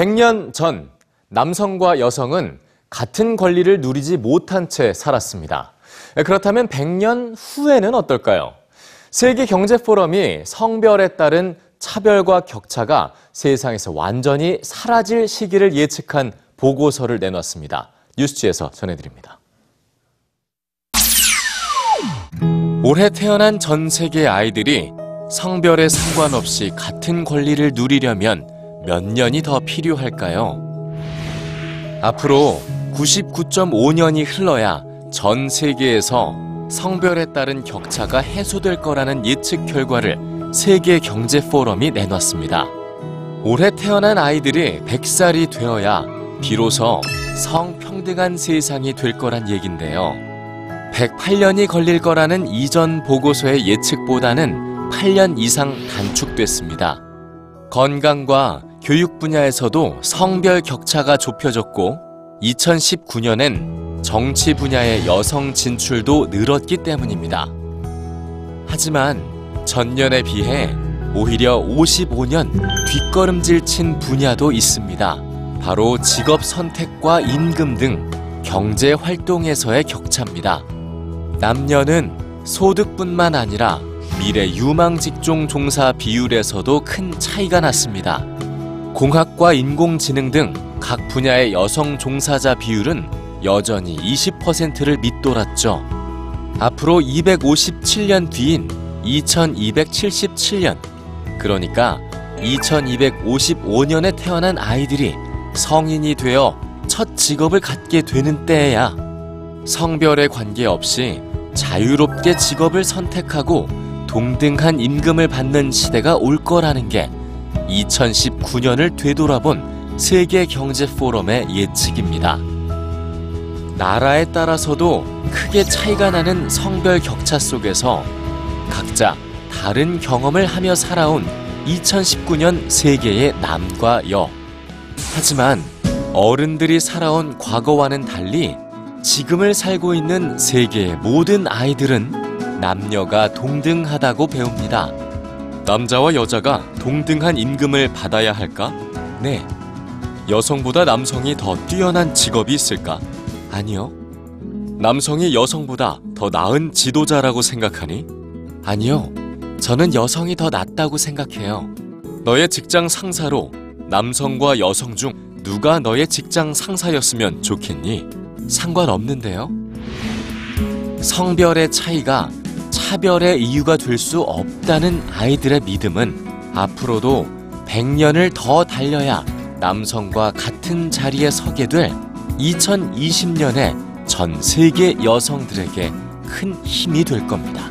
100년 전 남성과 여성은 같은 권리를 누리지 못한 채 살았습니다. 그렇다면 100년 후에는 어떨까요? 세계 경제 포럼이 성별에 따른 차별과 격차가 세상에서 완전히 사라질 시기를 예측한 보고서를 내놨습니다. 뉴스지에서 전해드립니다. 올해 태어난 전 세계 아이들이 성별에 상관없이 같은 권리를 누리려면 몇 년이 더 필요할까요? 앞으로 99.5년이 흘러야 전 세계에서 성별에 따른 격차가 해소될 거라는 예측 결과를 세계 경제 포럼이 내놨습니다. 올해 태어난 아이들이 100살이 되어야 비로소 성평등한 세상이 될 거란 얘긴데요. 108년이 걸릴 거라는 이전 보고서의 예측보다는 8년 이상 단축됐습니다. 건강과 교육 분야에서도 성별 격차가 좁혀졌고 2019년엔 정치 분야의 여성 진출도 늘었기 때문입니다. 하지만 전년에 비해 오히려 55년 뒷걸음질 친 분야도 있습니다. 바로 직업 선택과 임금 등 경제 활동에서의 격차입니다. 남녀는 소득뿐만 아니라 미래 유망 직종 종사 비율에서도 큰 차이가 났습니다. 공학과 인공지능 등 각 분야의 여성 종사자 비율은 여전히 20%를 밑돌았죠. 앞으로 257년 뒤인 2277년, 그러니까 2255년에 태어난 아이들이 성인이 되어 첫 직업을 갖게 되는 때에야 성별에 관계없이 자유롭게 직업을 선택하고 동등한 임금을 받는 시대가 올 거라는 게 2019년을 되돌아본 세계 경제 포럼의 예측입니다. 나라에 따라서도 크게 차이가 나는 성별 격차 속에서 각자 다른 경험을 하며 살아온 2019년 세계의 남과 여. 하지만 어른들이 살아온 과거와는 달리 지금을 살고 있는 세계의 모든 아이들은 남녀가 동등하다고 배웁니다. 남자와 여자가 동등한 임금을 받아야 할까? 네. 여성보다 남성이 더 뛰어난 직업이 있을까? 아니요. 남성이 여성보다 더 나은 지도자라고 생각하니? 아니요. 저는 여성이 더 낫다고 생각해요. 너의 직장 상사로 남성과 여성 중 누가 너의 직장 상사였으면 좋겠니? 상관없는데요. 성별의 차이가 차별의 이유가 될 수 없다는 아이들의 믿음은 앞으로도 100년을 더 달려야 남성과 같은 자리에 서게 될 2020년의 전 세계 여성들에게 큰 힘이 될 겁니다.